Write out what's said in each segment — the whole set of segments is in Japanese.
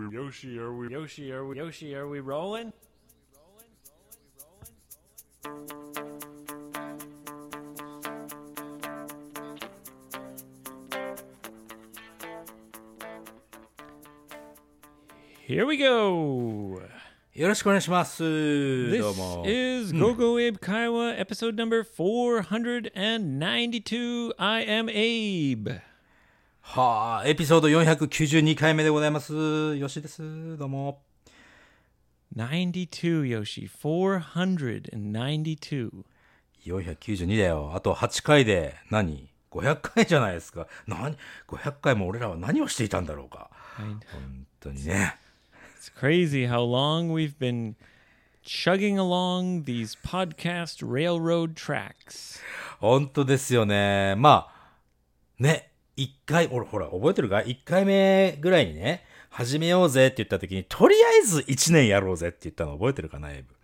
Yoshi, are we Yoshi, are we Yoshi, are we rolling? Here we go. よろしくお願いします。 This どうも。 is Go Go Abe Kaiwa, episode number 492. I am Abe. はあ、エピソード492回目でございます。よしです。どうも。92, Yoshi. 492. 492だよ。あと8回で何 ?500 回じゃないですか。何 ?500 回も俺らは何をしていたんだろうか。本当にね。It's crazy how long we've been chugging along these podcast railroad tracks. 本当ですよね。まあ、ね、一回、俺ほら、覚えてるか一回目ぐらいにね、始めようぜって言った時に、とりあえず1年やろうぜって言ったの覚えてるかな、エイブ。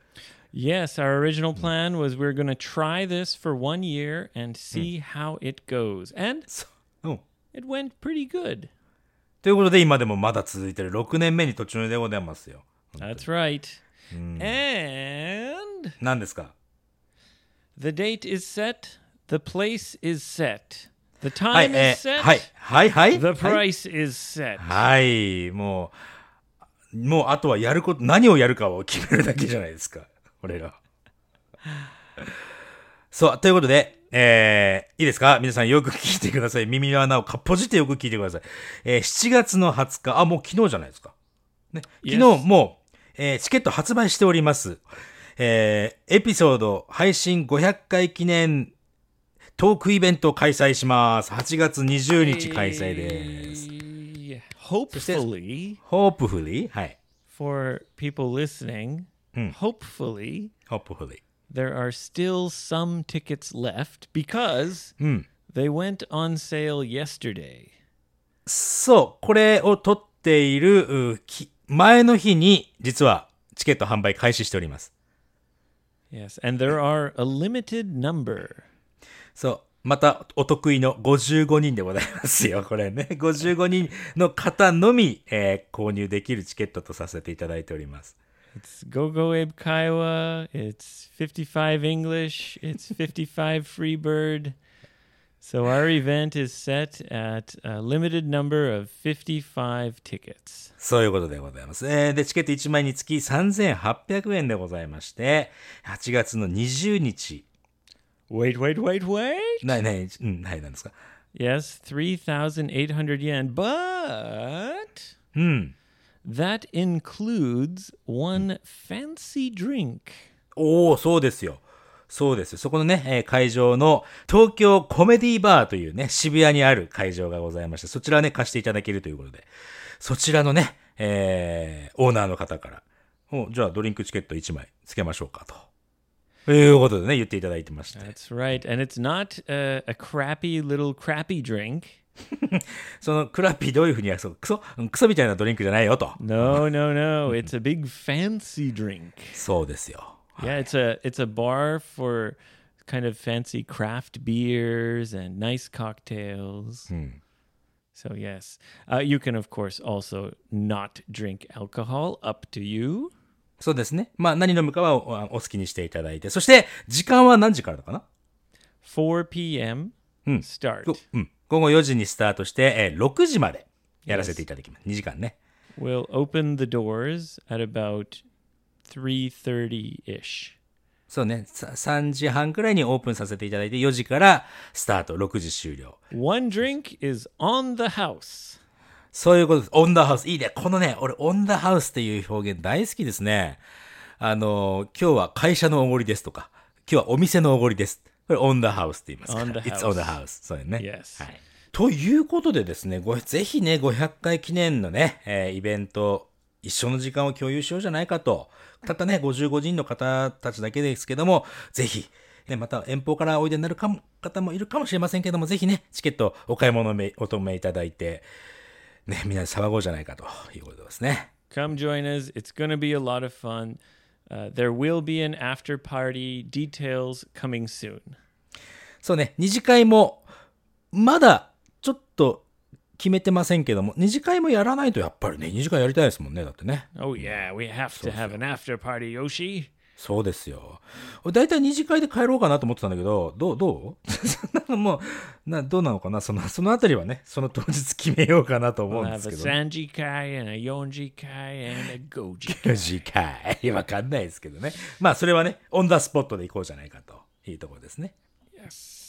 Yes, our original plan was we are going to try this for one year and see how it goes. And it went pretty good. ということで、今でもまだ続いてる6年目に途中でございますよ。That's right. And 何ですか the date is set, the place is set, the はい、time え is ー set, はい、はい、はい。the はい price is set. はい、もう、もうあとはやること、何をやるかを決めるだけじゃないですか。俺ら。そう、ということで、えー、いいですか？皆さんよく聞いてください。耳の穴をかっぽじってよく聞いてください。えー、7月の20日、あ、もう昨日じゃないですか。ね、昨日.もう、えーチケット発売しております。えー、エピソード配信500回記念トークイベントを開催します。8月20日開催です。Eh, Hopefully, hopefully, はい。for people listening, hopefully, hopefully. there are still some tickets left because they went on sale yesterday. そう、これを撮っている前の日に、実はチケット販売開始しております。Yes, and there are a limited number. そう。また、お得意の55人でございますよ。これね。55人の方のみ、えー購入できるチケットとさせていただいております。It's Go Go Abe Kaiwa. It's 55 English. It's 55 Freebird. So our event is set at a limited number of 55 tickets. そういうことでございます。えーで、チケット1枚につき3800円でございまして、8月の20日、Wait, wait, wait, wait. な、な、うん、はい、なんですか？Yes, 3,800 yen. But うん。that includes one fancy drink. おお、そうですよ。そうですよ。そこのね、えー会場の東京コメディバーというね、渋谷にある会場がございまして、そちらね、貸していただけるということで、そちらのね、えー、オーナーの方から、おじゃあドリンクチケット1枚つけましょうかと。いうことでね、言っていただいてまして。 That's right. And it's not uh, a crappy little crappy drink. そのクラッピーどういうふうに訳そうクソうんクソみたいなドリンクじゃないよと。 No, no, no. It's a big fancy drink. そうですよ。 Yeah, it's a it's a bar for kind of fancy craft beers and nice cocktails. So yes, uh, you can of course also not drink alcohol. Up to you. そうですね。まあ何飲むかはおお好きにしていただいて。そして、時間は何時からだかな？4 p.m. start. ごうん。午後4時にスタートして、えー6時までやらせていただきます。2時間ね。We'll open the doors at about 3:30 ish. そうね。さ3時半くらいにオープンさせていただいて、4時からスタート、6時終了。One drink is on the house. そういうことです。オンダハウス。いいね。このね、俺、オンダハウスっていう表現大好きですね。あの、今日は会社のおごりですとか、今日はお店のおごりです。これ、オンダハウスって言いますから。It's on the house. そうよね。Yes. はい。ということでですね、ごぜひね、500回記念のね、えーイベント、一緒の時間を共有しようじゃないかと。たったね、55人の方たちだけですけども、ぜひ、ね、また遠方からおいでになるかも方もいるかもしれませんけども、ぜひね、チケットお買い物め、お止めいただいて、ね、みんなで騒ごうじゃないかということですね。Come join us. It's going to be a lot of fun. Uh, there will be an after party. Details coming soon. そうね、二次会も、まだ、ちょっと、決めてませんけども、二次会もやらないとやっぱりね、二次会やりたいですもんね。だってね。Oh, yeah, we have to have an after party, Yoshi. そうですよ。俺大体二次会で帰ろうかなと思ってたんだけど、どう、どう？もう、な、どうなのかな？その、そのあたりはね、その当日決めようかなと思うんですけど。Sanji Kai and a Yonji Kai and a Goji. 次回。わかんないですけどね。まあ、それはね、オンダスポットで行こうじゃないかというところですね。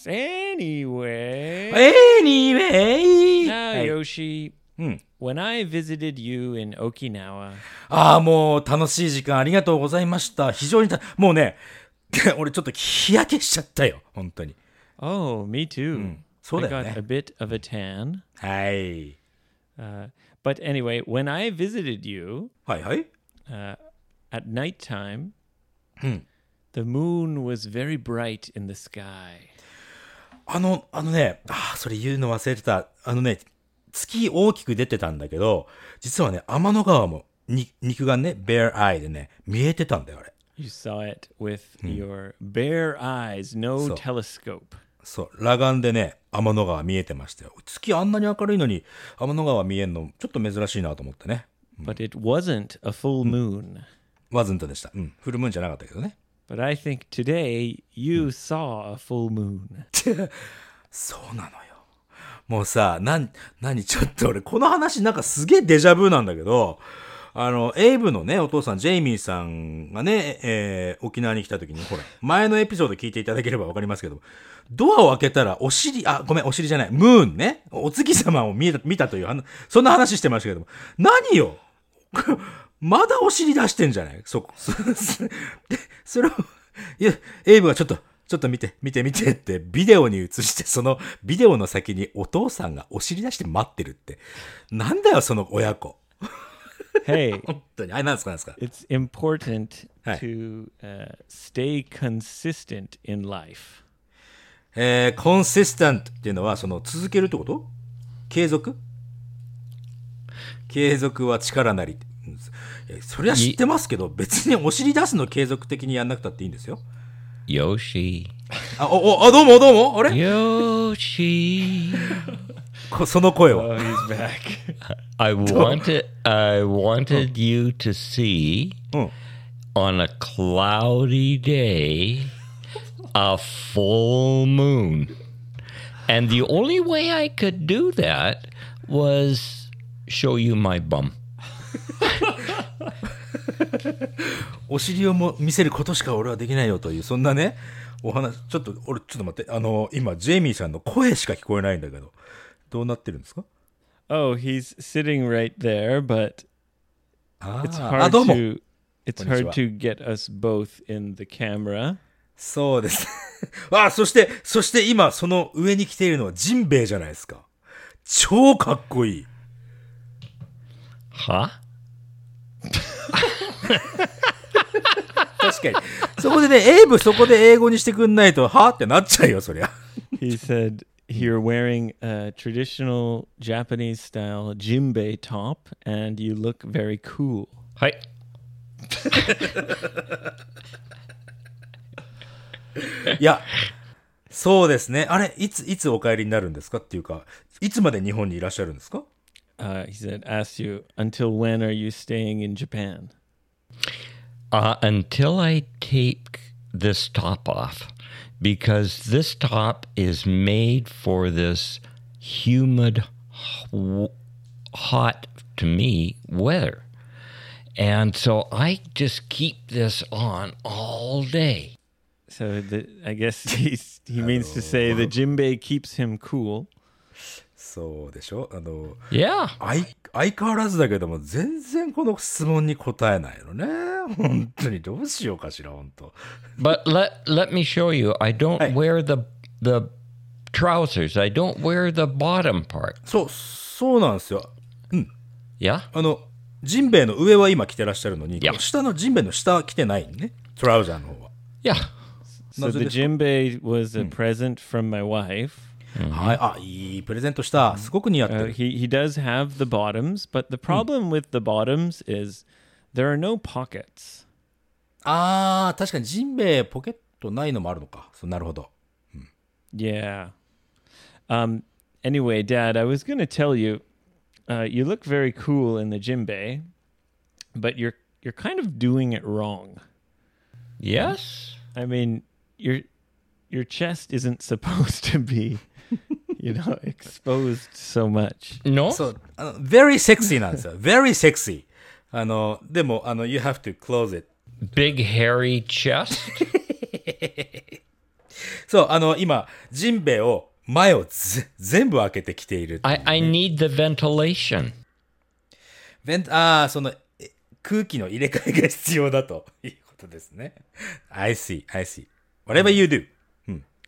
Anyway, Anyway! now はい Yoshi, うん。When I visited you in Okinawa, ああ、もう楽しい時間ありがとうございました。非常にた、もうね、俺ちょっと日焼けしちゃったよ。本当に。oh, me too. そう I だよ got ね a。bit of a tan. はい。Uh, but anyway, when I visited you はいはい。uh, at nighttime, Hmm. the moon was very bright in the sky. あの、あのね、ああ、それ言うの忘れてた。あのね、月大きく出てたんだけど、実はね、天の川も、に、肉眼ね、bare eye でね、見えてたんだよ、あれ。You saw it with your bare eyes, no telescope. そう、裸眼でね、天の川見えてましたよ。月あんなに明るいのに、天の川見えんの、ちょっと珍しいなと思ってね。But it wasn't a full moon. ワズントでした。うん。フルムーンじゃなかったけどね。But I think today you saw a full moon. そうなのよ。もうさ、なん、なに、ちょっと俺、この話なんかすげえデジャブなんだけど、あの、エイブのね、お父さん、ジェイミーさんがね、えー、沖縄に来た時に、ほら、前のエピソード聞いていただければわかりますけど、ドアを開けたら、お尻、あ、ごめん、お尻じゃない、ムーンね、お月様を見た、見たという、そんな話してましたけども、何よ まだお尻出してんじゃない？そこ。そそで、それを、いや、エイブがちょっと、ちょっと見て、見て、見てって、ビデオに映して、そのビデオの先にお父さんがお尻出して待ってるって。なんだよ、その親子。hey, 本当に。あれなんですか、なんですか。it's important to uh, stay consistent in life. えー、コンシスタントっていうのは、その、続けるってこと？継続？継続は力なりそれは知ってますけど、別にお尻出すの継続的にやんなくたっていいんですよ。Yoshi. あ、お、お、あ、どうもどうもあれ Yoshi. こその声は。 he's back. I wanted I wanted you to see うん。 on a cloudy day a full moon. And the only way I could do that was show you my bum. お尻をも見せることしか俺はできないよという、そんなね、お話、ちょっと、俺、ちょっと待って、あの、今、ジェイミーさんの声しか聞こえないんだけど、どうなってるんですか？Oh, he's sitting right there, but あ it's hard どうも。to it's hard to get us both in the camera. そうです。あ、そして、そして今、その上に来ているのはジンベエじゃないですか。超かっこいい。Huh? 確かに。そこでね、エイブそこで英語にしてくんないと、はってなっちゃうよ、そりゃ。He said you're wearing a traditional Japanese style jimbei top and you look very cool. Hi. いや、そうですね。あれ、いつ、いつお帰りになるんですかっていうか、いつまで日本にいらっしゃるんですか Uh, he said, asked you, until when are you staying in Japan? Uh, until I take this top off, because this top is made for this humid, hot to me weather. And so I just keep this on all day. So the, I guess he's, he means to say the jimbei keeps him cool. そうでしょ？あの、いや相変わらずだけども、全然この質問に答えないのね。本当にどうしようかしら、本当。But let, let me show you, I don't、はい、wear the, the trousers, I don't wear the bottom part. そう、そうなんですよ。うん。いやあの、ジンベエの上は今着てらっしゃるのに、Yeah. 下のジンベエの下は着てないね。トラウザーの方は。いや。So the Jinbei was a present from my wife. はい。あ、いいプレゼントした。すごく似合って Uh, る。 he he does have the bottoms, but the problem with the bottoms is there are no pockets. あー、確かにジンベエポケットないのもあるのか。そうなるほど。 Yeah. Um, Anyway, Dad, I was going to tell you, uh, you look very cool in the Jimbei, but you're you're kind of doing it wrong. Yes? I mean, your your chest isn't supposed to be, you know, exposed so much. No? そう、あの、very sexy なんですよ。very sexy. あの、でも、あの、you have to close it. Big hairy chest? そう、あの、今、ジンベエを、前をぜ全部開けてきている。I, I need the ventilation. ベンああ、その、え空気の入れ替えが必要だということですね。I see, I see. Whatever you do.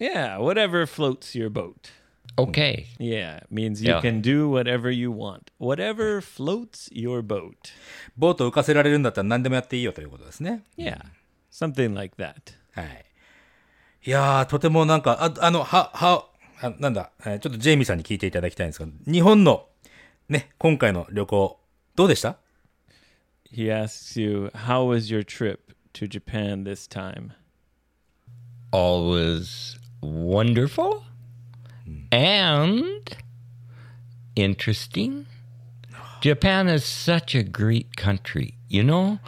Yeah, whatever floats your boat. Okay. Yeah, means you Yeah. can do whatever you want. Whatever floats your boat. ボートを浮かせられるんだったら何でもやっていいよということですね。Yeah, something like that. はい。いやー、とてもなんか、ああの、は、は、あなんだ、えーちょっとジェイミーさんに聞いていただきたいんですけど、日本の、ね、今回の旅行、どうでした He asks you, How was your trip to Japan this time? Always wonderful and interesting. Japan is such a great country, you know?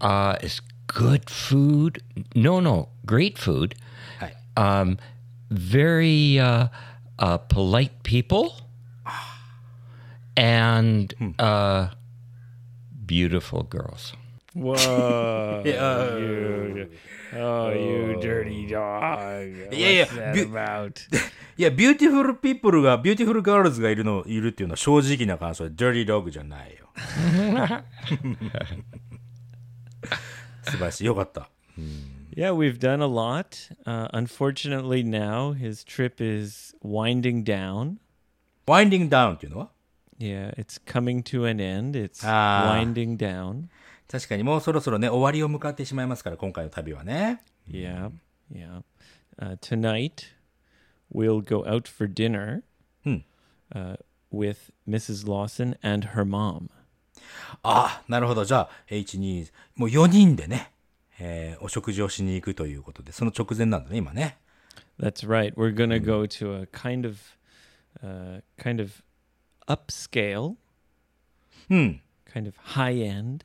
Uh, it's good food. No, no, great food. Um, very uh, uh, polite people and uh, beautiful girls. Whoa. Yeah. you, oh, you dirty dog. What's yeah, that bu- about? いや、ビューティフルピープルが、ビューティフルガールズがいるの、いるっていうのは正直な感想で、dirty dog じゃないよ。素晴らしい。よかった。 Yeah, we've done a lot. Uh, unfortunately, now his trip is winding down. winding down っていうのは Yeah, it's coming to an end. It's Ah. winding down. 確かにもうそろそろね、終わりを迎えてしまいますから、今回の旅はね。 Yeah, yeah. Uh, tonight, we'll go out for dinner Hmm. uh, with Mrs. Lawson and her mom. ああ、なるほど。じゃあ、H2、もう4人でね、えーお食事をしに行くということで、その直前なんだね、今ね。 That's right. We're gonna go to a kind of, uh, kind of upscale, うん。 kind of high end.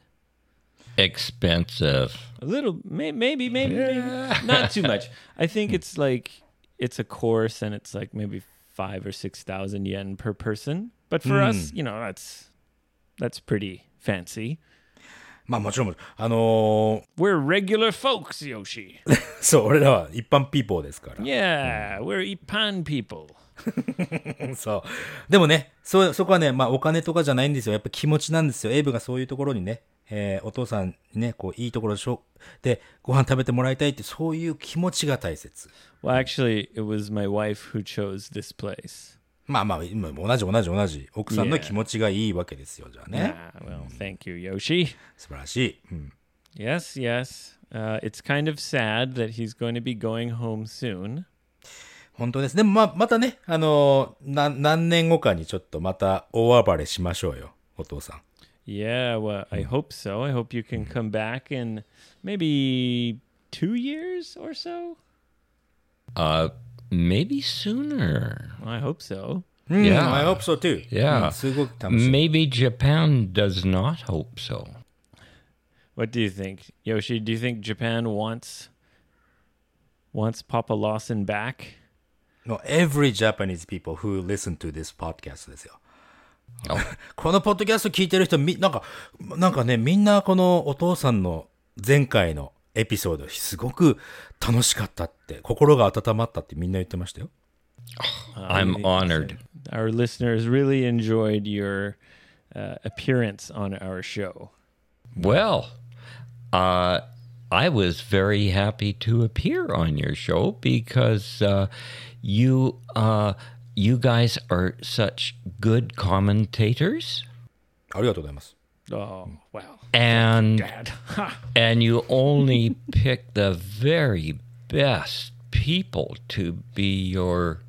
Expensive. A little, may, maybe, maybe, maybe, not too much. I think it's like it's a course, and it's like maybe five or six thousand yen per person. But for us, you know, that's that's pretty fancy. まあもちろん、あの We're regular folks, Yoshi. ーそう、俺らは一般ピーポーですから。 Yeah, we're Ipan people. そう。でもね、そ、そこはね、まあお金とかじゃないんですよ。やっぱ気持ちなんですよ。エイブがそういうところにね、 えーお父さんにね、こう、いいところでしょ、で、ご飯食べてもらいたいって、そういう気持ちが大切。Well, actually, it was my wife who chose this place. まあまあ、今同じ同じ同じ。奥さんの Yeah. 気持ちがいいわけですよ、じゃあね。Ah, well, thank you, Yoshi. 素晴らしい。うん。Yes, yes. Uh, it's kind of sad that he's going to be going home soon. 本当です。でもまあ、またね、あのーな、何年後かにちょっとまた大暴れしましょうよ、お父さん。Yeah, well, I hope so. I hope you can come back in maybe two years or so. Uh, maybe sooner. I hope so. うん、 Yeah. I hope so too. Yeah. うんすごく楽しい。 Maybe Japan does not hope so. What do you think, Yoshi? Do you think Japan wants wants Papa Lawson back? No, every Japanese people who listen to this podcast ですよ。 このポッドキャスト聞いてる人、み、なんか、なんかね、みんなこのお父さんの前回のエピソード、すごく楽しかったって、心が温まったってみんな言ってましたよ。I'm honored. Our listeners really enjoyed your uh, appearance on our show. Well, uh, I was very happy to appear on your show because uh, you uh, you guys are such good commentators, ありがとうございます。 Oh, wow. and Dad. and you only pick the very best people to be your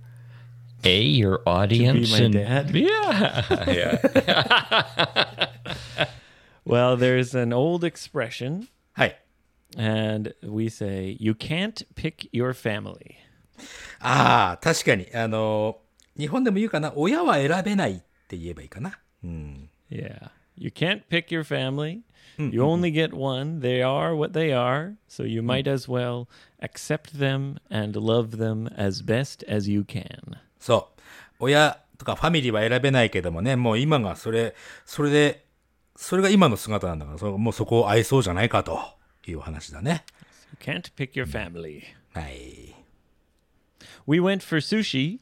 a your audience my and dad? yeah yeah well, there's an old expression, はい。 and we say, you can't pick your family. ああ、確かに。あの、 日本でも言うかな、親は選べないって言えばいいかな。うん。Yeah. You can't pick your family. You only get one. They are what they are. So you might as well accept them and love them as best as you can. そう。親とかファミリーは選べないけどもね、もう今がそれ、それで、それが今の姿なんだから、そもうそこを愛そうじゃないかというお話だね。You can't pick your family. はい。We went for sushi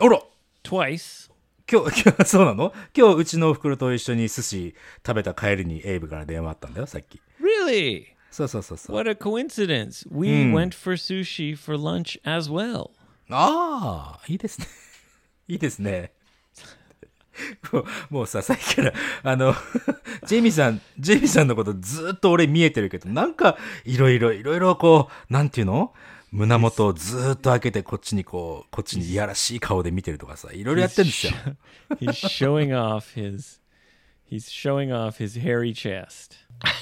あら twice. 今日、今日、そうなの？今日うちのお袋と一緒に寿司食べた帰りにエイブから電話あったんだよ、さっき。Really? そうそうそうそう。What a coincidence. We went for sushi for lunch as well. ああ、いいですね。いいですね。もうもうさ、さっきから、あの、ジェイミーさん、ジェイミーさんのことずっと俺見えてるけど、なんか、いろいろ、いろいろこう、なんていうの？胸元をずっと開けて、こっちにこう、こっちにいやらしい顔で見てるとかさ、いろいろやってるんですよ。He's showing off his he's showing off his hairy chest.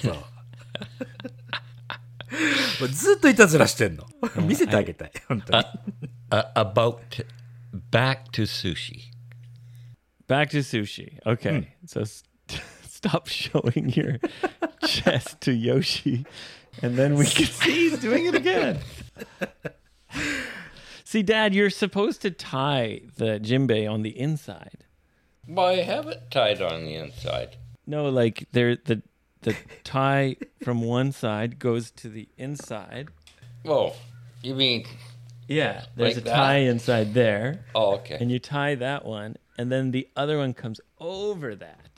そう。ずっといたずらしてんの。見せてあげたい、本当に。Uh, about back to sushi. Back to sushi. Okay. So s- stop showing your chest to Yoshi and then we can see he's doing it again. see dad, you're supposed to tie the jimbei on the inside. Well, I have it tied on the inside. No, like there the the tie from one side goes to the inside. Oh, you mean? Yeah, there's Like a tie that? inside there, Oh, okay. and you tie that one, and then the other one comes over that.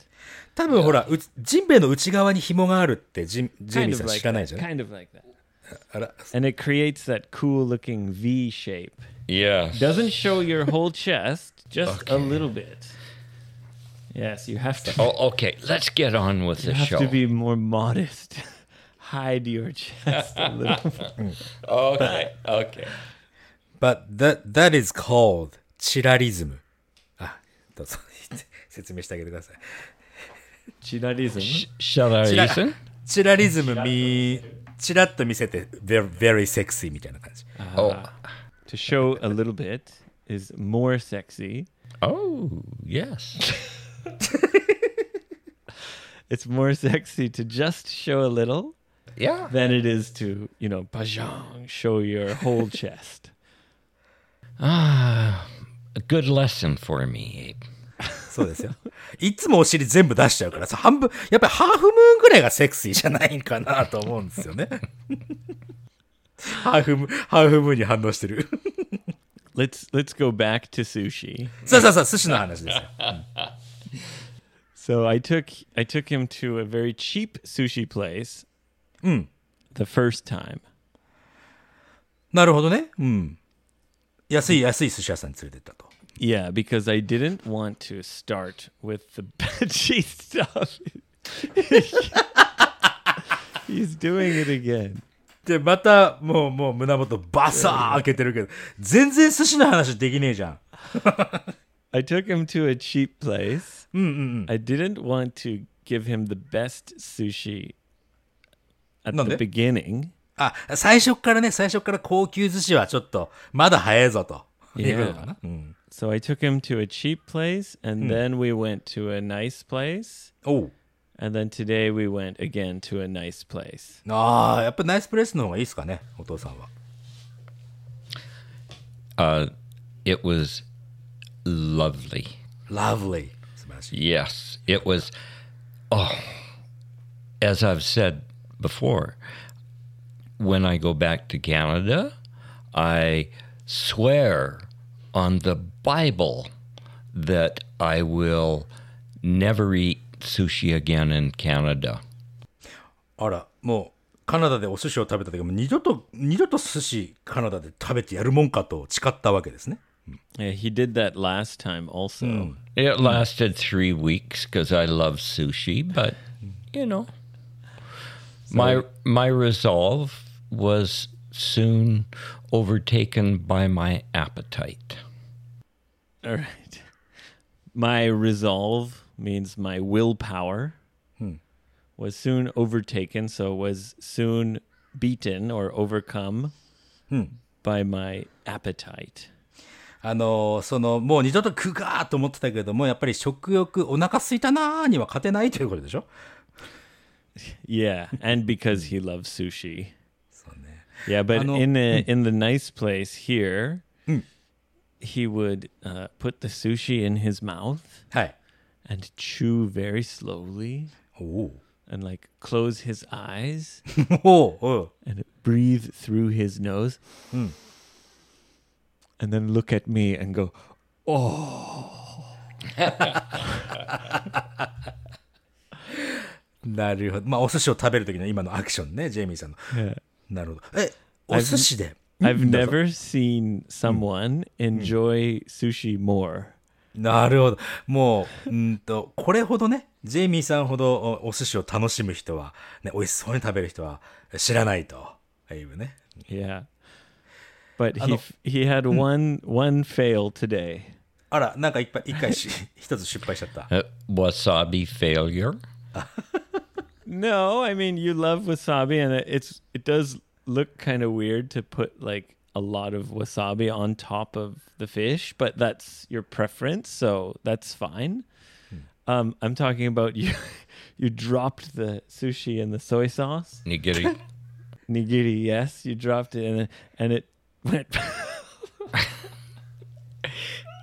多分ほら、うちジンベエの内側に紐があるってジン、ジェイ Kind ミー of さん like 知らない that. じゃん。Kind of like that. あら、And it creates that cool looking V shape. Yes. Doesn't show your whole chest, just a little bit. Yes, you have to. Oh, okay. Let's get on with You the have show. to be more modest. Hide your chest a little. Okay. Okay. But that, that is called チラリズム。あ、どうぞ。説明してあげてください。Chirarism. Shall I チラ listen? チラリズム見、チラッと見せて、very, very sexy みたいな感じ。 Oh. To show a little bit is more sexy. Oh, yes. It's more sexy to just show a little Yeah. than it is to, you know, bajang, show your whole chest. Ah, a good lesson for me, Abe. そうですよ。いつもお尻全部出しちゃうからさ、半分、やっぱりハーフムーンぐらいがセクシーじゃないかなと思うんですよね。ハーフム、ハーフムーンに反応してる。Let's let's go back to sushi. そうそうそう、寿司の話ですよ。So I took I took him to a very cheap sushi place the first time. なるほどね。うん。安い安い寿司屋さんに連れてったと。Yeah, because I didn't want to start with the cheap stuff. He's doing it again. で、また、もう、もう胸元バサー開けてるけど、全然寿司の話できねえじゃん。 I took him to a cheap place. I didn't want to give him the best sushi at the Nande? beginning. あ、最初っからね、最初っから高級寿司はちょっと、まだ早いぞと。 Yeah. いうことかな。うん。 So I took him to a cheap place and then we went to a nice place. おう。 And then today we went again to a nice place. ああ、やっぱナイスプレスの方がいいですかね、お父さんは。 Uh, it was lovely. lovely. 素晴らしい。 Yes, it was. Oh, as I've said before, when I go back to Canada, I swear on the Bible that I will never eat sushi again in Canada. あら、もう、カナダでお寿司を食べた時も、二度と、二度と寿司、カナダで食べてやるもんかと誓ったわけですね。 Yeah, he did that last time also. It lasted three weeks because I love sushi, but you know, my my resolve was soon overtaken by my appetite. All right. My resolve means my willpower was soon overtaken, so was soon beaten or overcome by my appetite. あの、その、もう二度と食うかと思ってたけども、やっぱり食欲、お腹空いたなーには勝てないということでしょ Yeah, and because he loves sushi. そうね。 Yeah, but あの、 in the in the nice place here, he would uh, put the sushi in his mouth はい。 and chew very slowly おお and like close his eyes おお and breathe through his nose. And then look at me and go, なるほど。まあ、お寿司を食べるときの今のアクションね、ジェイミーさんの。 なるほど。え、お寿司で？I've never seen someone enjoy sushi more. なるほど。もう、うんと、これほどね、ジェイミーさんほどおお寿司を楽しむ人は、ね、美味しそうに食べる人は知らないというね。Yeah. But he he had one one fail today. あら、なんかいっぱい、一回し、一つ失敗しちゃった。Uh, wasabi failure? No, I mean you love wasabi and it- it's it does look kind of weird to put like a lot of wasabi on top of the fish, but that's your preference, so that's fine. Um, I'm talking about you you dropped the sushi in the soy sauce. Nigiri. Nigiri, yes, you dropped it and and it went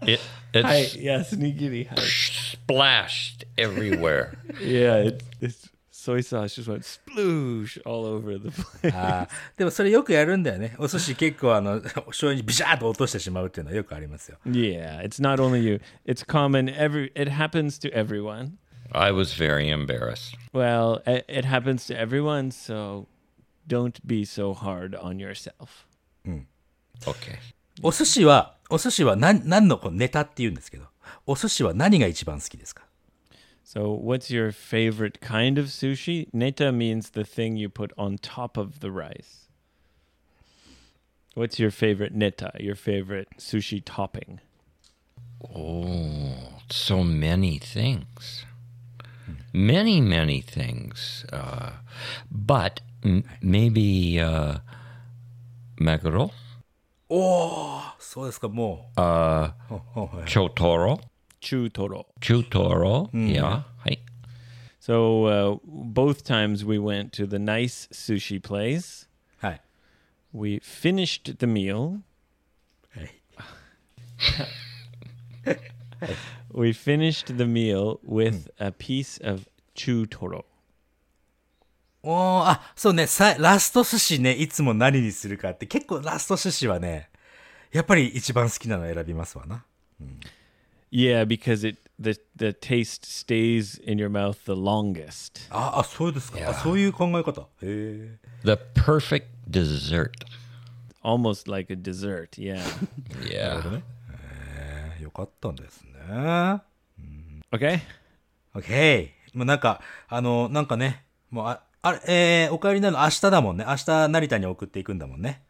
it it's Hi, yes, nigiri. Hi. splashed everywhere. Yeah, it, it's soy sauce just went sploosh all over the place. でもそれよくやるんだよね。お寿司結構あの、醤油にビシャーっと落としてしまうっていうのはよくありますよ。Yeah, it's not only you. It's common. Every it happens to everyone. I was very embarrassed. Well, it, it happens to everyone. So don't be so hard on yourself. Okay. お寿司は、お寿司は何、何のこうネタって言うんですけど、お寿司は何が一番好きですか So, what's your favorite kind of sushi? Neta means the thing you put on top of the rice. What's your favorite neta, your favorite sushi topping? Oh, so many things. Hmm. Many, many things. Uh, but m- maybe uh, mackerel? Oh, so uh, Chotoro? Chutoro. chutoro. Yeah. Hi. So uh, both times we went to the nice sushi place. はい。We finished the meal. はい。We finished the meal with a piece of chutoro. おーあ、そうね、さラスト寿司ね、いつも何にするかって、結構ラスト寿司はね、やっぱり一番好きなの選びますわな。Yeah, because it the the taste stays in your mouth the longest. あ、あ、そうですか。あそういう考え方。へえ。The perfect dessert. Almost like a dessert. Yeah. Yeah. えーよかったんですね。okay. OK。もうなんか、あの、なんかね、もう、あ、あれ、えー、お帰りになるの明日だもんね。明日成田に送っていくんだもんね。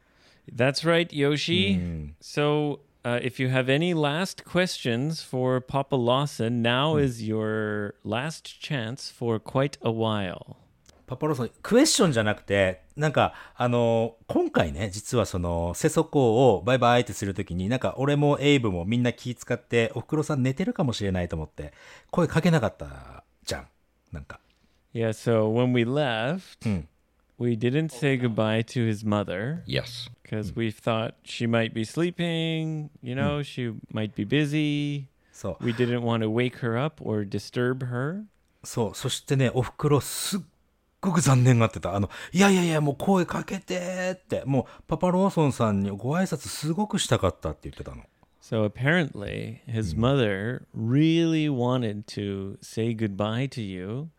That's right, Yoshi. So, uh, if you have any last questions for Papa Lawson, now is your last chance for quite a while. パパローソン、クエスチョンじゃなくて、なんか、あの、今回ね、実はその、セソコをバイバイってするときに、なんか、俺もエイブもみんな気使って、おふくろさん寝てるかもしれないと思って、声かけなかったじゃん。なんか。Yeah, so when we left, Hmm. we didn't say goodbye to his mother Yes. because we thought she might be sleeping, you know, she might be busy. そう。 We didn't want to wake her up or disturb her. そう。そしてね、おふくろすっごく残念がってた。あの、いやいやいや、もう声かけてって、もう、パパローソンさんにご挨拶すごくしたかったって言ってたの。 So apparently, his mother really wanted to say goodbye to you.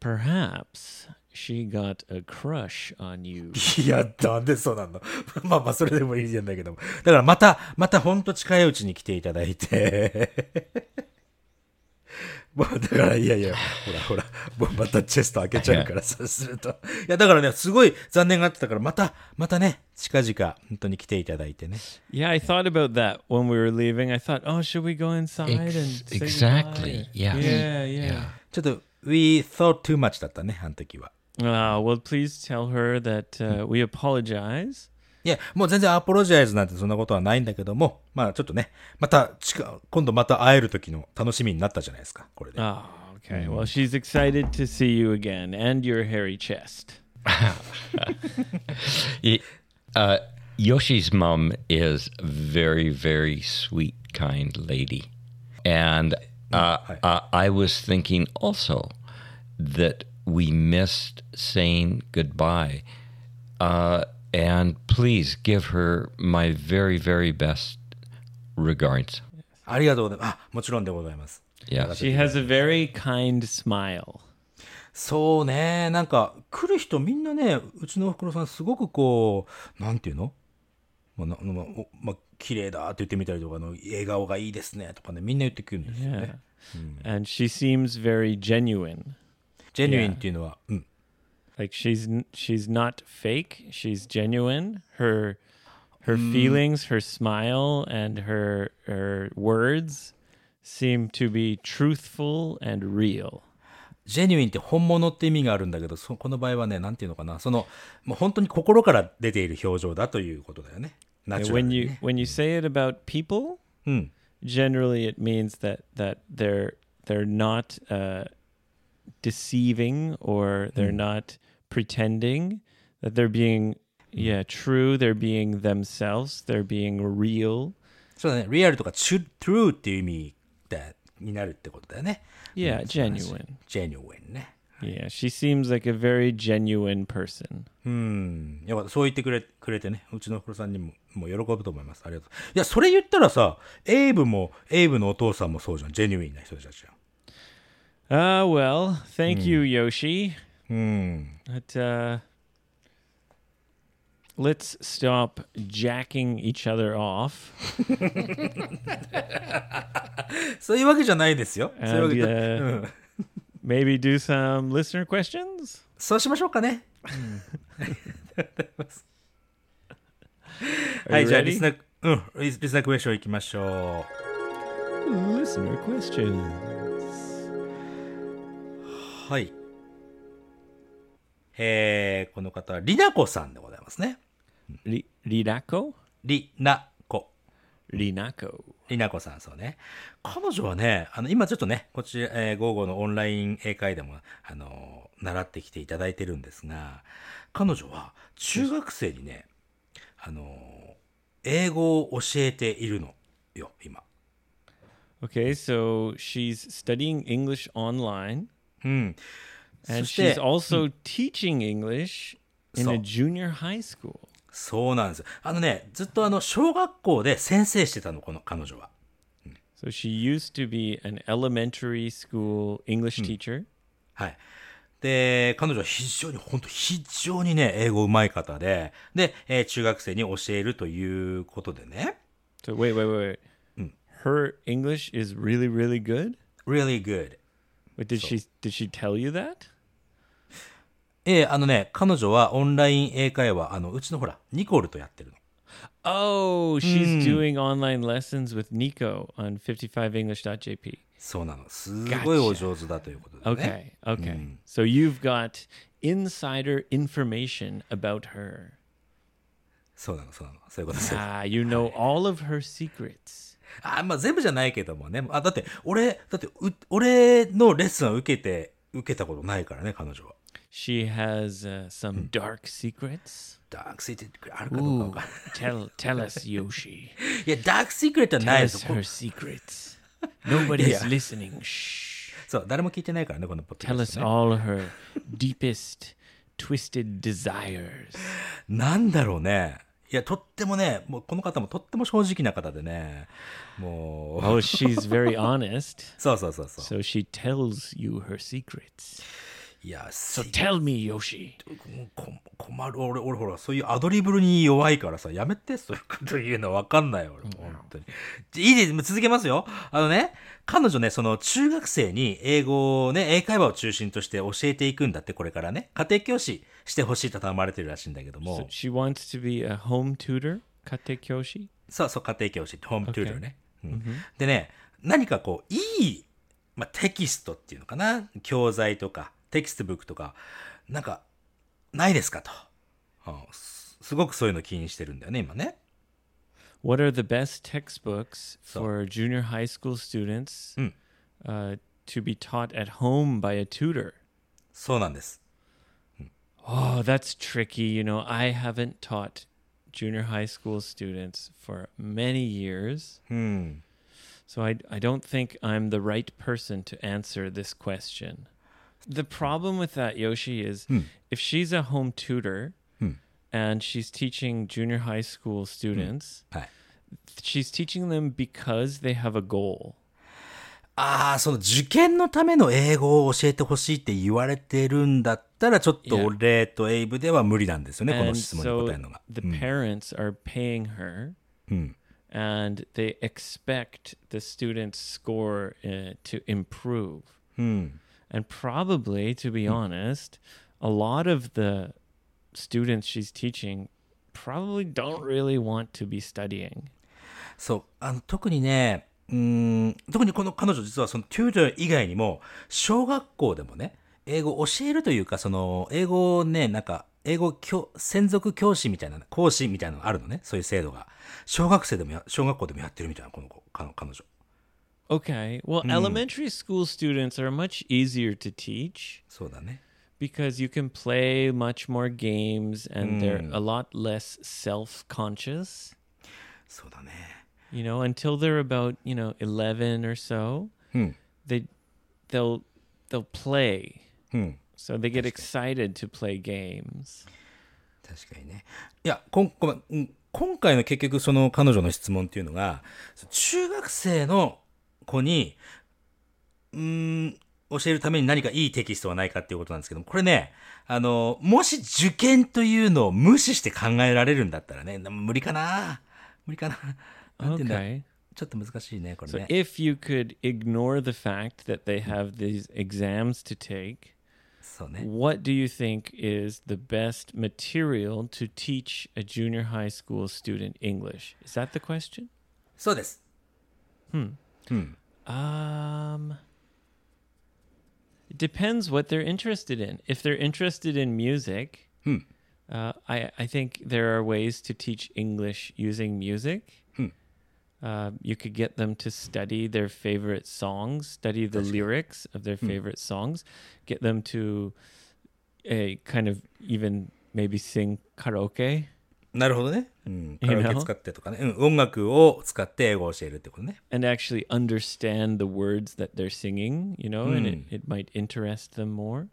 Perhaps she got a crush on you. いや、なんでそうなんのまあまあ、それでもいいんだけども。だからまた、またほんと近いうちに来ていただいて。まあ、だから、いやいや、ほらほら、もうまたチェスト開けちゃうから、そうすると。いや、だからね、すごい残念がってたから、また、またね、近々、本当に来ていただいてね。Yeah, I thought about that when we were leaving. I thought, oh, should we go inside and say exactly. Yeah, yeah. Yeah. ちょっと、we thought too much だったね、あの時は。Ah, well, please tell her that uh, we apologize いや、もう全然アポロジャイズなんてそんなことはないんだけども、まあちょっとね、また近、今度また会える時の楽しみになったじゃないですか、これで。 Oh, okay. Well, she's excited to see you again and your hairy chest. It- uh, Yoshi's mom is very, very sweet, kind lady, and uh, uh, I was thinking also that we missed saying goodbye. Uh, and please give her my very, very best regards. ありがとうございます。あ、もちろんでございます。 Yeah. She has a very kind smile. そうね、なんか、来る人みんなね、うちのおふくろさんすごくこう、なんていうのまあ、なまあ、おまあ、綺麗だって言ってみたりとかの、笑顔がいいですねとかね、みんな言ってくるんですよ Yeah. ね。 And she seems very genuine. ジェニュインっていうのは、うん。 Like she's n- she's not fake. She's genuine. Her her feelings, her smile, and her her words seem to be truthful and real. ジェニュインって本物って意味があるんだけど、そこの場合はね、なんていうのかな、その、もう本当に心から出ている表情だということだよね。ナチュラル when に you ね。 when you say it about people, うん。 generally it means that that they're they're not uh, deceiving or they're not pretending that they're being yeah true they're being themselves they're being real そうだね、リアルとか、チュ、トゥルーっていう意味で、になるってことだよね。yeah genuine ジェニュインね。yeah she seems like a very genuine person うん。よかった。そう言ってくれ、くれてね。うちのおさんにも、もう喜ぶと思います。ありがとう。いや、それ言ったらさ、エイブも、エイブのお父さんもそうじゃん。ジェニュインな人たちじゃん。ah well thank you yoshi うん。 but uh let's stop jacking each other off そういうわけじゃないですよ。そういうわ and けじゃ uh, うん。 maybe do some listener questions そうしましょうかね。 Are はい、 you じゃあ、 ready? リスナー、うん、リスリスナークエスチョン行きましょ listener questions う。 はい。えー、この方は、りなこさんでございますね。Ri- Rirako? りなこ。Rinako. りなこさん、そうね。彼女はね、あの、今ちょっとね、こっち、えー、午後のオンライン英会でも、あのー習ってきていただいてるんですが、彼女は中学生にね、あのー英語を教えているのよ、今。Okay, so she's studying English online うん。and she's also teaching English in a junior high school. そうなんです。あのね、ずっとあの、小学校で先生してたの、この彼女は。So she used to be an elementary school English teacher はい。で、彼女は非常に、本当非常にね、英語うまい方で、で、えー中学生に教えるということでね、So wait, wait, wait. wait. Her English is really, really good. really good. But did she did she tell you that? えーあのね、彼女はオンライン英会話、あの、うちのほら、ニコルとやってるの。Oh, she's doing online lessons with Nico on 55english.jp. そうなの。すごいお上手だということでね。Okay, okay. So you've got insider information about her. そうなの、そうなの。そういうことです。Ah, you know all of her secrets. あ、まあ全部じゃないけどもね。あ、だって、俺、だって、う俺のレッスンは受けて、受けたことないからね、彼女は。She has uh, some dark secrets. ダークシークレットあるかどうかかんない。tell tell us, Yoshi. いや、ダークシークレットはな Tell いです us her secrets. Nobody's Yeah. listening. Shh. そう、誰も聞いてないからね、このポッドキャ Tell ス us トね all her deepest, twisted desires. なんだろうね。いや、とってもね、もうこの方もとっても正直な方でね、もう、Oh, she's very honest. そうそうそうそう。So she tells you her secrets. いや、So せ tell me, Yoshi. こ困る。俺、俺ほら、そういうアドリブに弱いからさ、やめて、そういうこと言うのわかんないよ、俺、本当に。いいです、続けますよ。あのね、彼女ね、その中学生に英語をね、英会話を中心として教えていくんだって、これからね、家庭教師してほしいと頼まれてるらしいんだけど So も、she wants to be a home tutor, kate kyoshi. そうそう、家庭教師って、ホームトゥーターね。うんでね、何かこう、いい、まあ、テキストっていうのかな、教材とか、テキストブックとか、なんか、ないですかと。うん すごくそういうの気にしてるんだよね、今ね。 What are the best textbooks So- for junior high school students Mm. uh, to be taught at home by a tutor? そうなんです。 Oh, that's tricky. You know, I haven't taught junior high school students for many years. うん。 So I, I don't think I'm the right person to answer this question. The problem with that, Yoshi, is if she's a home tutor and she's teaching junior high school students, はい。 she's teaching them because they have a goal. ああ、その受験のための英語を教えてほしいって言われてるんだったら、ちょっと Yeah. 俺とエイブでは無理なんですよね、この And 質問に so 答えるのが。 the parents are paying her うん。 and they expect the student's score uh, to improve. うん。 And probably, to be honest, a lot of the students she's teaching probably don't really want to be studying. そう、あの、特にね、うーん、特にこの彼女実はそのテューター以外にも、小学校でもね、英語を教えるというか、その、英語をね、なんか、英語教、専属教師みたいな、講師みたいなのがあるのね、そういう制度が。小学生でもや、小学校でもやってるみたいな、この子、彼女。Okay, well, elementary school students are much easier to teach そうだね。 because you can play much more games and they're a lot less self conscious. そうだね。 You know, until they're about, you know, 11 or so, うん。 they they'll they'll play. うん。 So they get excited to play games. 確かにね。いや、こんごめんうん今回の結局その彼女の質問っていうのが、中学生の 子に、うーん、教えるために何かいいテキストはないかっていうことなんですけども、これね、あの、もし受験というのを無視して考えられるんだったらね、無理かな無理かななんていうんだ Okay. ちょっと難しいね、これ So ね。if you could ignore the fact that they have these exams to take, what do you think is the best material to teach a junior high school student English? Is that the question? そうです。Um It depends what they're interested in. If they're interested in music, uh, I I think there are ways to teach English using music. Uh, you could get them to study their favorite songs, study the lyrics of their favorite songs, get them to a kind of even maybe sing karaoke. なるほどね。 うん。カラオケ?使ってとかね。うん。音楽を使って英語を教えるってことね。and actually understand the words that they're singing, you know, and it, it might interest them more.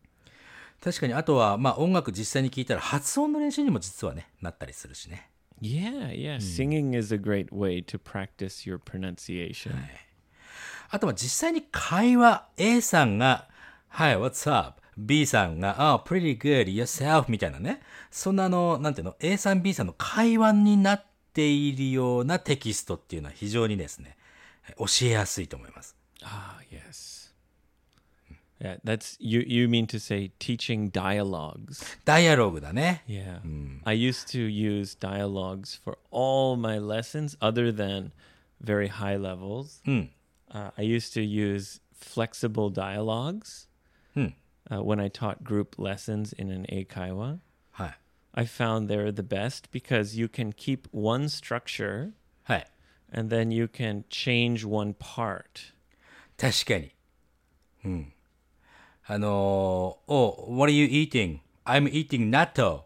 確かに、あとは、まあ音楽実際に聞いたら発音の練習にも実はね、なったりするしね。Yeah, yeah. Singing is a great way to practice your pronunciation. あとは実際に会話、A さんが、Hi, what's up? B さんが、Oh, pretty good, yourself みたいなね。そんなあの、なんていうの、A さん、B さんの会話になっているようなテキストっていうのは非常にですね、教えやすいと思います。Ah, yes. Yeah, that's you you mean to say teaching dialogues. ダイアログだね。Yeah. I used to use dialogues for all my lessons other than very high levels. Uh, I used to use flexible dialogues uh, when I taught group lessons in an Eikaiwa. はい。 I found they're the best because you can keep one structure はい。 and then you can change one part. 確かに。うん。あのー、Oh, what are you eating? I'm eating natto.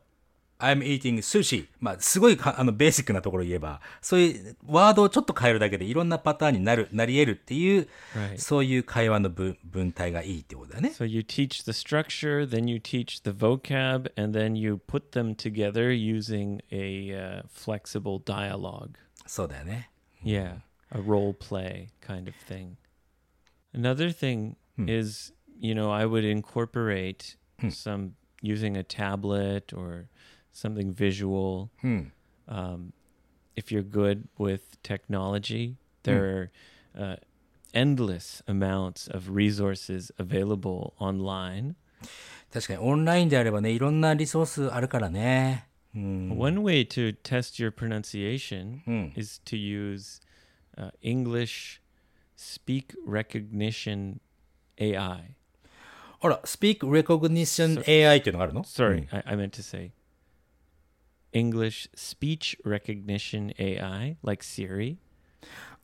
I'm eating sushi. まあ、すごいか、あの、ベーシックなところを言えば、そういうワードをちょっと変えるだけでいろんなパターンになる、なり得るっていう、 Right. そういう会話の文文体がいいってことだよね。 So you teach the structure, then you teach the vocab, and then you put them together using a uh, flexible dialogue. そうだよね。 Yeah, a role play kind of thing. Another thing is, you know, I would incorporate some using a tablet or something visual. うん。 Um, if you're good with technology, there are uh, endless amounts of resources available online. 確かにオンラインであればね、いろんなリソースあるからね。うん。 One way to test your pronunciation Mm. is to use uh, English speak recognition AI. あら、Speak Recognition AI っていうのがあるの Sorry, I, I meant to say English speech recognition AI like Siri.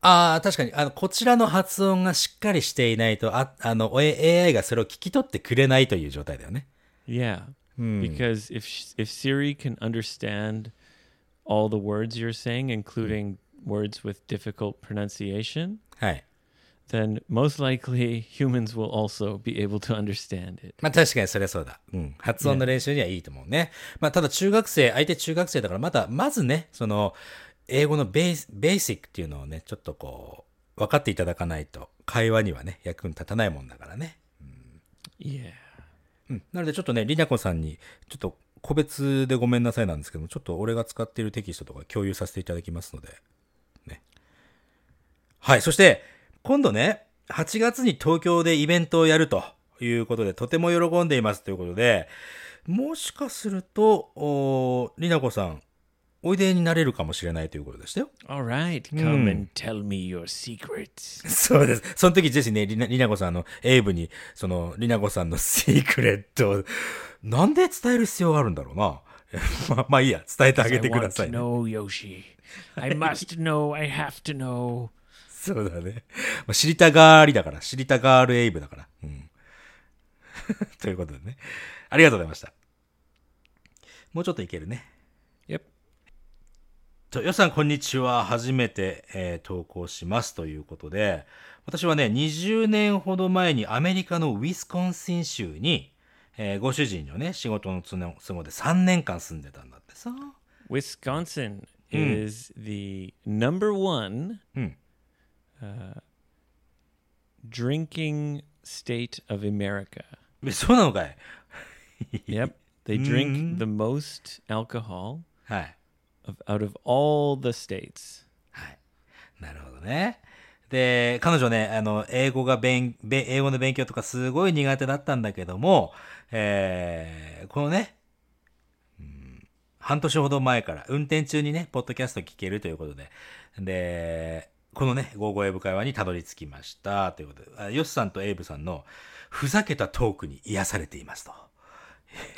ああ、確かに、あの、こちらの発音がしっかりしていないと、あ、あの、A- AI がそれを聞き取ってくれないという状態だよね。 Yeah. Because if sh- if Siri can understand all the words you're saying, including words with difficult pronunciation, はい。 Then most likely humans will also be able to understand it. まあ確かにそれはそうだ。うん。発音の練習にはいいと思うね。まあただ中学生、相手中学生だからまだ、まずね、その、英語のベース、ベーシックっていうのをね、ちょっとこう、分かっていただかないと、会話にはね、役に立たないもんだからね。Yeah. うん。なのでちょっとね、りなこさんに、ちょっと個別でごめんなさいなんですけども、ちょっと俺が使っているテキストとか共有させていただきますので、ね。はい。そして、今度ね、8月に東京でイベントをやるということで、とても喜んでいますということで、もしかすると、おりなこさん、おいでになれるかもしれないということでしたよ。All right. Come and tell me your secrets. そうです。その時、ぜひね、りな、りなこさんの、エイブに、その、りなこさんのシークレットを、なんで伝える必要があるんだろうな。まあ、まあいいや、伝えてあげ I てくだ want さ to い、ね。know, Yoshi. I must know. I have to know. そうだね。まあ、知りたがりだから、知りたがるエイブだから。うん。ということでね。ありがとうございました。もうちょっといけるね。Yep. と、よさん、こんにちは。初めて、えー投稿しますということで、私はね、20年ほど前にアメリカのウィスコンシン州に、えーご主人のね、仕事の都合で3年間住んでたんだってさ。Wisconsin is the number one Hmm. Uh, drinking state of America. え そうなのかい？Yep. They drink the most alcohol はい。of, out of all the states. はい。なるほどね。で、彼女ね、あの、英語が勉、べ英語の勉強とかすごい苦手だったんだけども、えー、このね、うん半年ほど前から運転中にね、ポッドキャスト聞けるということで、で、このね、ゴーゴーエイブ会話にたどり着きました。ということで、あヨシさんとエイブさんのふざけたトークに癒されていますと。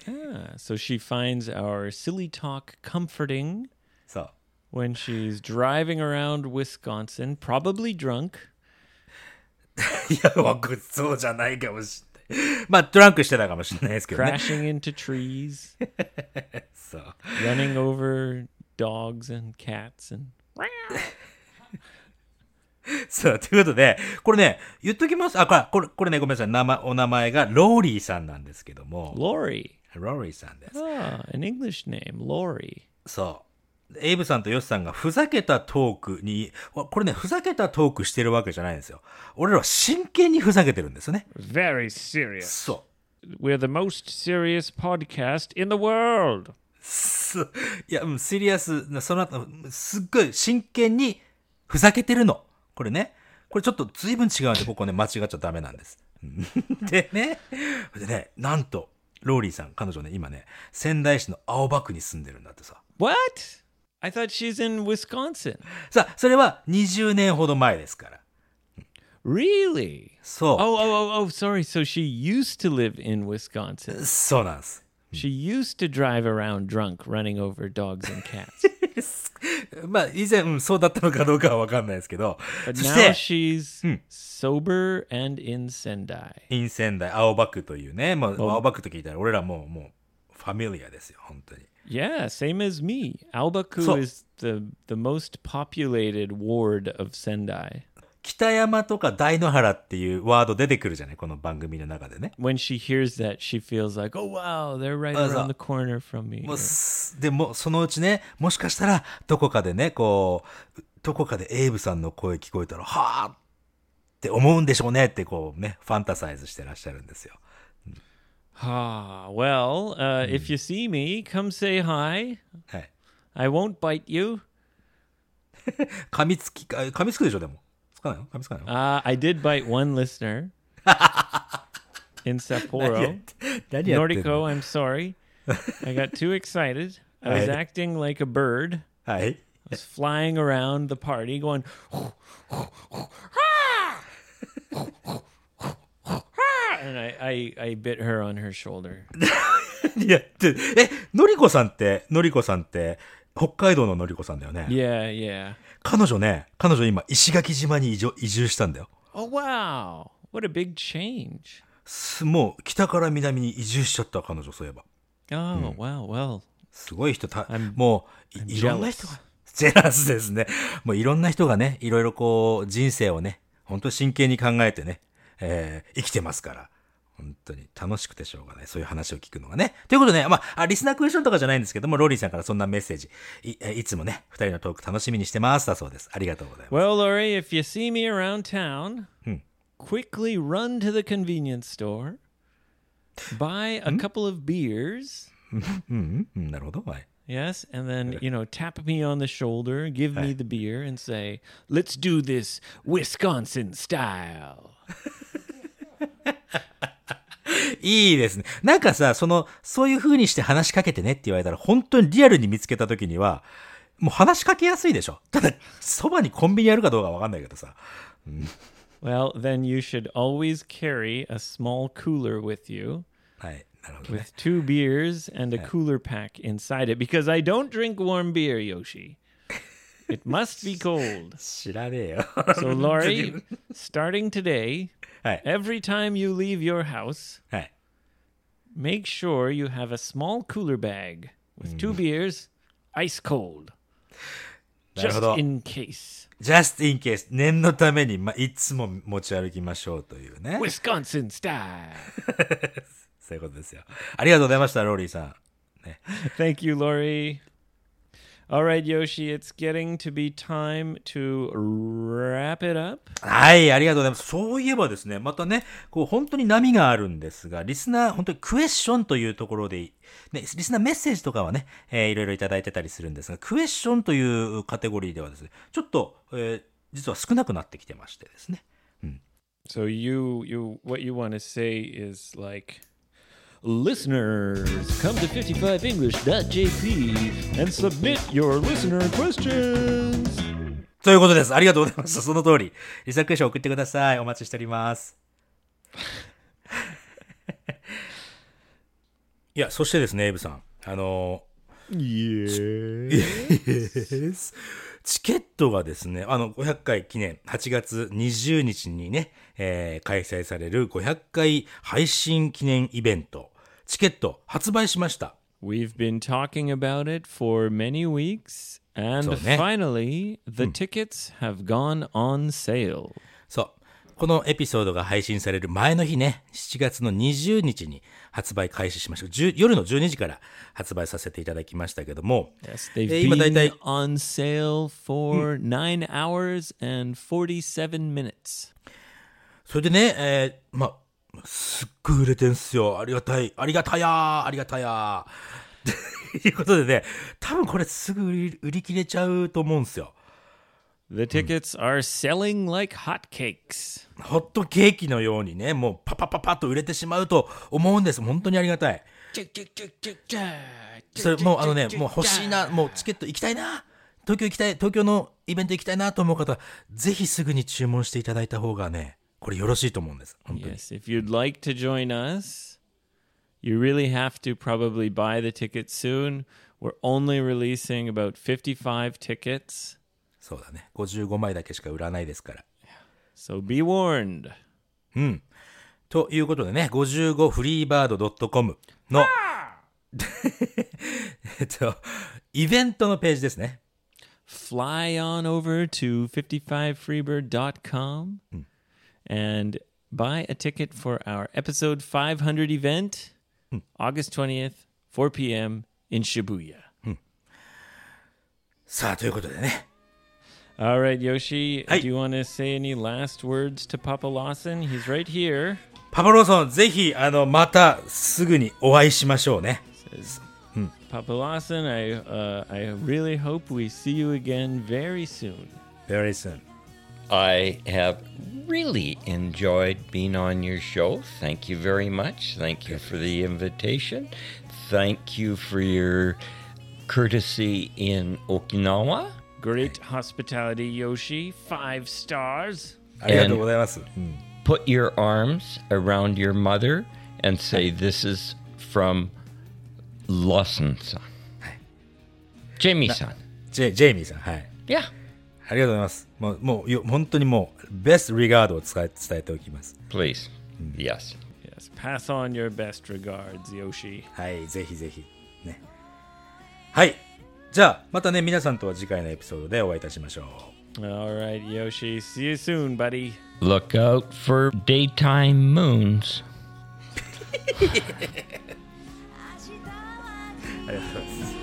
Ah, so she finds our silly talk comforting そう。when she's driving around Wisconsin, probably drunk. いや、そうじゃないかもしれない。まあ、トランクしてたかもしれないですけどね。crashing into trees, そう。running over dogs and cats and そう、ということで、これね、言っときます。あ、これ、これ、これね、ごめんなさい。名前、お名前がローリーさんなんですけども。Lori. ローリーさんです。Ah, an English name, Lori. そう。エイブさんとヨシさんがふざけたトークに、わこれね、ふざけたトークしてるわけじゃないんですよ。俺らは真剣にふざけてるんですよね。Very serious. そ We're the most serious podcast in the world. いや、うん、シリアスな、その後、すっごい真剣にふざけてるの。これね。これちょっと随分違うんで、ここね、間違っちゃダメなんです。うん でね、でね、なんと、ローリーさん、彼女ね、今ね、仙台市の青葉区に住んでるんだってさ。What? I thought she's in Wisconsin. さあ、それは20年ほど前ですから。Really? そう。Oh, oh, oh, oh, sorry. So she used to live in Wisconsin. そうなんです。She used to drive around drunk, running over dogs and cats. まあ、以前、うんそうだったのかどうかはわかんないですけど、 But そし now て、 she's sober and in Sendai. イン仙台青葉区というね、もう青葉区と聞いたら、俺らもう、もう、ファミリアですよ、本当に。 Yeah, same as me. Albaku So- is the the most populated ward of Sendai. 北山とか大野原っていうワード出てくるじゃない？この番組の中でね。When she hears that, she feels like, "Oh wow, they're right Uh, around the corner from me." もでも、そのうちね、もしかしたら、どこかでね、こう、どこかでエイブさんの声聞こえたら、はぁって思うんでしょうねって、こうね、ファンタサイズしてらっしゃるんですよ。Ah, well, uh, if you see me, come say hi. はい。I won't bite you. 噛みつき、あ噛みつくでしょ、でも。つかないの噛みつかないの Uh, I did bite one listener in Sapporo. 何やってん Nordico, の I'm sorry. I got too excited. I was Right. acting like a bird. はい。 I was flying around the party going, and I, I, I bit her on her shoulder. いや、ってえ、のりこさんって、のりこさんって、 北海道ののりこさんだよね。Yeah, yeah. 彼女ね、彼女今、石垣島に移住移住したんだよ。Oh, wow. What a big change. すもう、北から南に移住しちゃった、彼女、そういえば。Oh, wow. Well, すごい人たもうい、いろんな人.が、ジェラスですね。もういろんな人がね、いろいろこう、人生をね、本当真剣に考えてね、えー生きてますから。本当に楽しくてしょうがない。そういう話を聞くのがね。ということでね、まあ、あリスナークエスチョンとかじゃないんですけども、ローリーさんからそんなメッセージ、いえいつもね、二人のトーク楽しみにしてます。だそうです。ありがとうございます。well, Lori, if you see me around town, Hmm. quickly run to the convenience store, buy a couple of beers. うん、うん、なるほど。はい。Yes, and then, you know, tap me on the shoulder, give me the beer, and say, let's do this Wisconsin style. いいですね。なんかさ、その、そういう風にして話しかけてねって言われたら、本当にリアルに見つけた時には、もう話しかけやすいでしょ。ただ、そばにコンビニあるかどうかわかんないけどさ。Well, then you should always carry a small cooler with you はい。なるほどね。with two beers and a cooler pack inside it because I don't drink warm beer, Yoshi. It must be cold. So, Laurie, starting today, はい。every time you leave your house, はい。make sure you have a small cooler bag with two beers, ice cold. なるほ Just ど。 in case. just in case 念のために、まあ、いつも持ち歩きましょうというね。 Wisconsin style. そういうことですよ。ありがとうございました、ローリーさん。 Thank you, Lori. All right, Yoshi, it's getting to be time to wrap it up. はい、ありがとうございます。そういえばですね、またね、こう本当に波があるんですが、リスナー、本当にクエスチョンというところで、ね、リスナーメッセージとかはね、えーいろいろいただいてたりするんですが、クエスチョンというカテゴリーではですね、ちょっと、えー実は少なくなってきてましてですね。So you you what you want to say is like listeners come to 55english.jp and submit your listener questions. ということです。ありがとうございます。その通り。リサクエスチョン送ってください。お待ちしております。いや、そしてですね、エイブさん。あの Yeah. チケットがですね、あの、500回記念、8月20日にね、開催される500回配信記念イベント、チケット発売しました。We've been talking about it for many weeks, and、finally, the tickets have gone on sale. このエピソードが配信される前の日ね、7月の20日に発売開始しました。夜の12時から発売させていただきましたけども、yes, 今大体。それでね、えーまあ、すっごい売れてんすよ。ありがたい。ありがたやーありがたやーと いうことでね、多分これすぐ売り売り切れちゃうと思うんすよ。The tickets are selling like hotcakes. ホットケーキのようにね、もうパパパパッと売れてしまうと思うんです。本当にありがたい。それもうあのね、もう欲しいな、もうチケット行きたいな、東京行きたい、東京のイベント行きたいなと思う方、ぜひすぐに注文していただいた方がね、これよろしいと思うんです。本当に。Yes, if you'd like to join us, you really have to probably buy the tickets soon. We're only releasing about 55 tickets, そうだね。55枚だけしか売らないですから。so be warned. うん。ということでね、55freebird.com の、えっと、イベントのページですね。Fly on over to 55freebird.com and buy a ticket for our episode 500 event, August 20th, 4 p.m. in Shibuya. さあ、ということでね。 All right, Yoshi, Hey. do you want to say any last words to Papa Lawson? He's right here. パパローソン、ぜひ、あの、またすぐにお会いしましょうね。 Says, Papa Lawson, I uh, I really hope we see you again very soon. Very soon. I have really enjoyed being on your show. Thank you very much. Thank you for the invitation. Thank you for your courtesy in Okinawa. Great hospitality, Yoshi. Five stars. And put your arms around your mother and say, This is from Lawson san. Jamie san. Jamie san. Yeah. ありがとうございます。もう、もうよ、本当にもう、ベストリガードを伝え伝えておきます。Please. Yes. Yes, pass on your best regards, Yoshi. はい、ぜひぜひ。ね。はい。じゃあ、またね、皆さんとは次回のエピソードでお会いいたしましょう。All right, Yoshi. See you soon, buddy. Look out for daytime moons. ありがとうございます。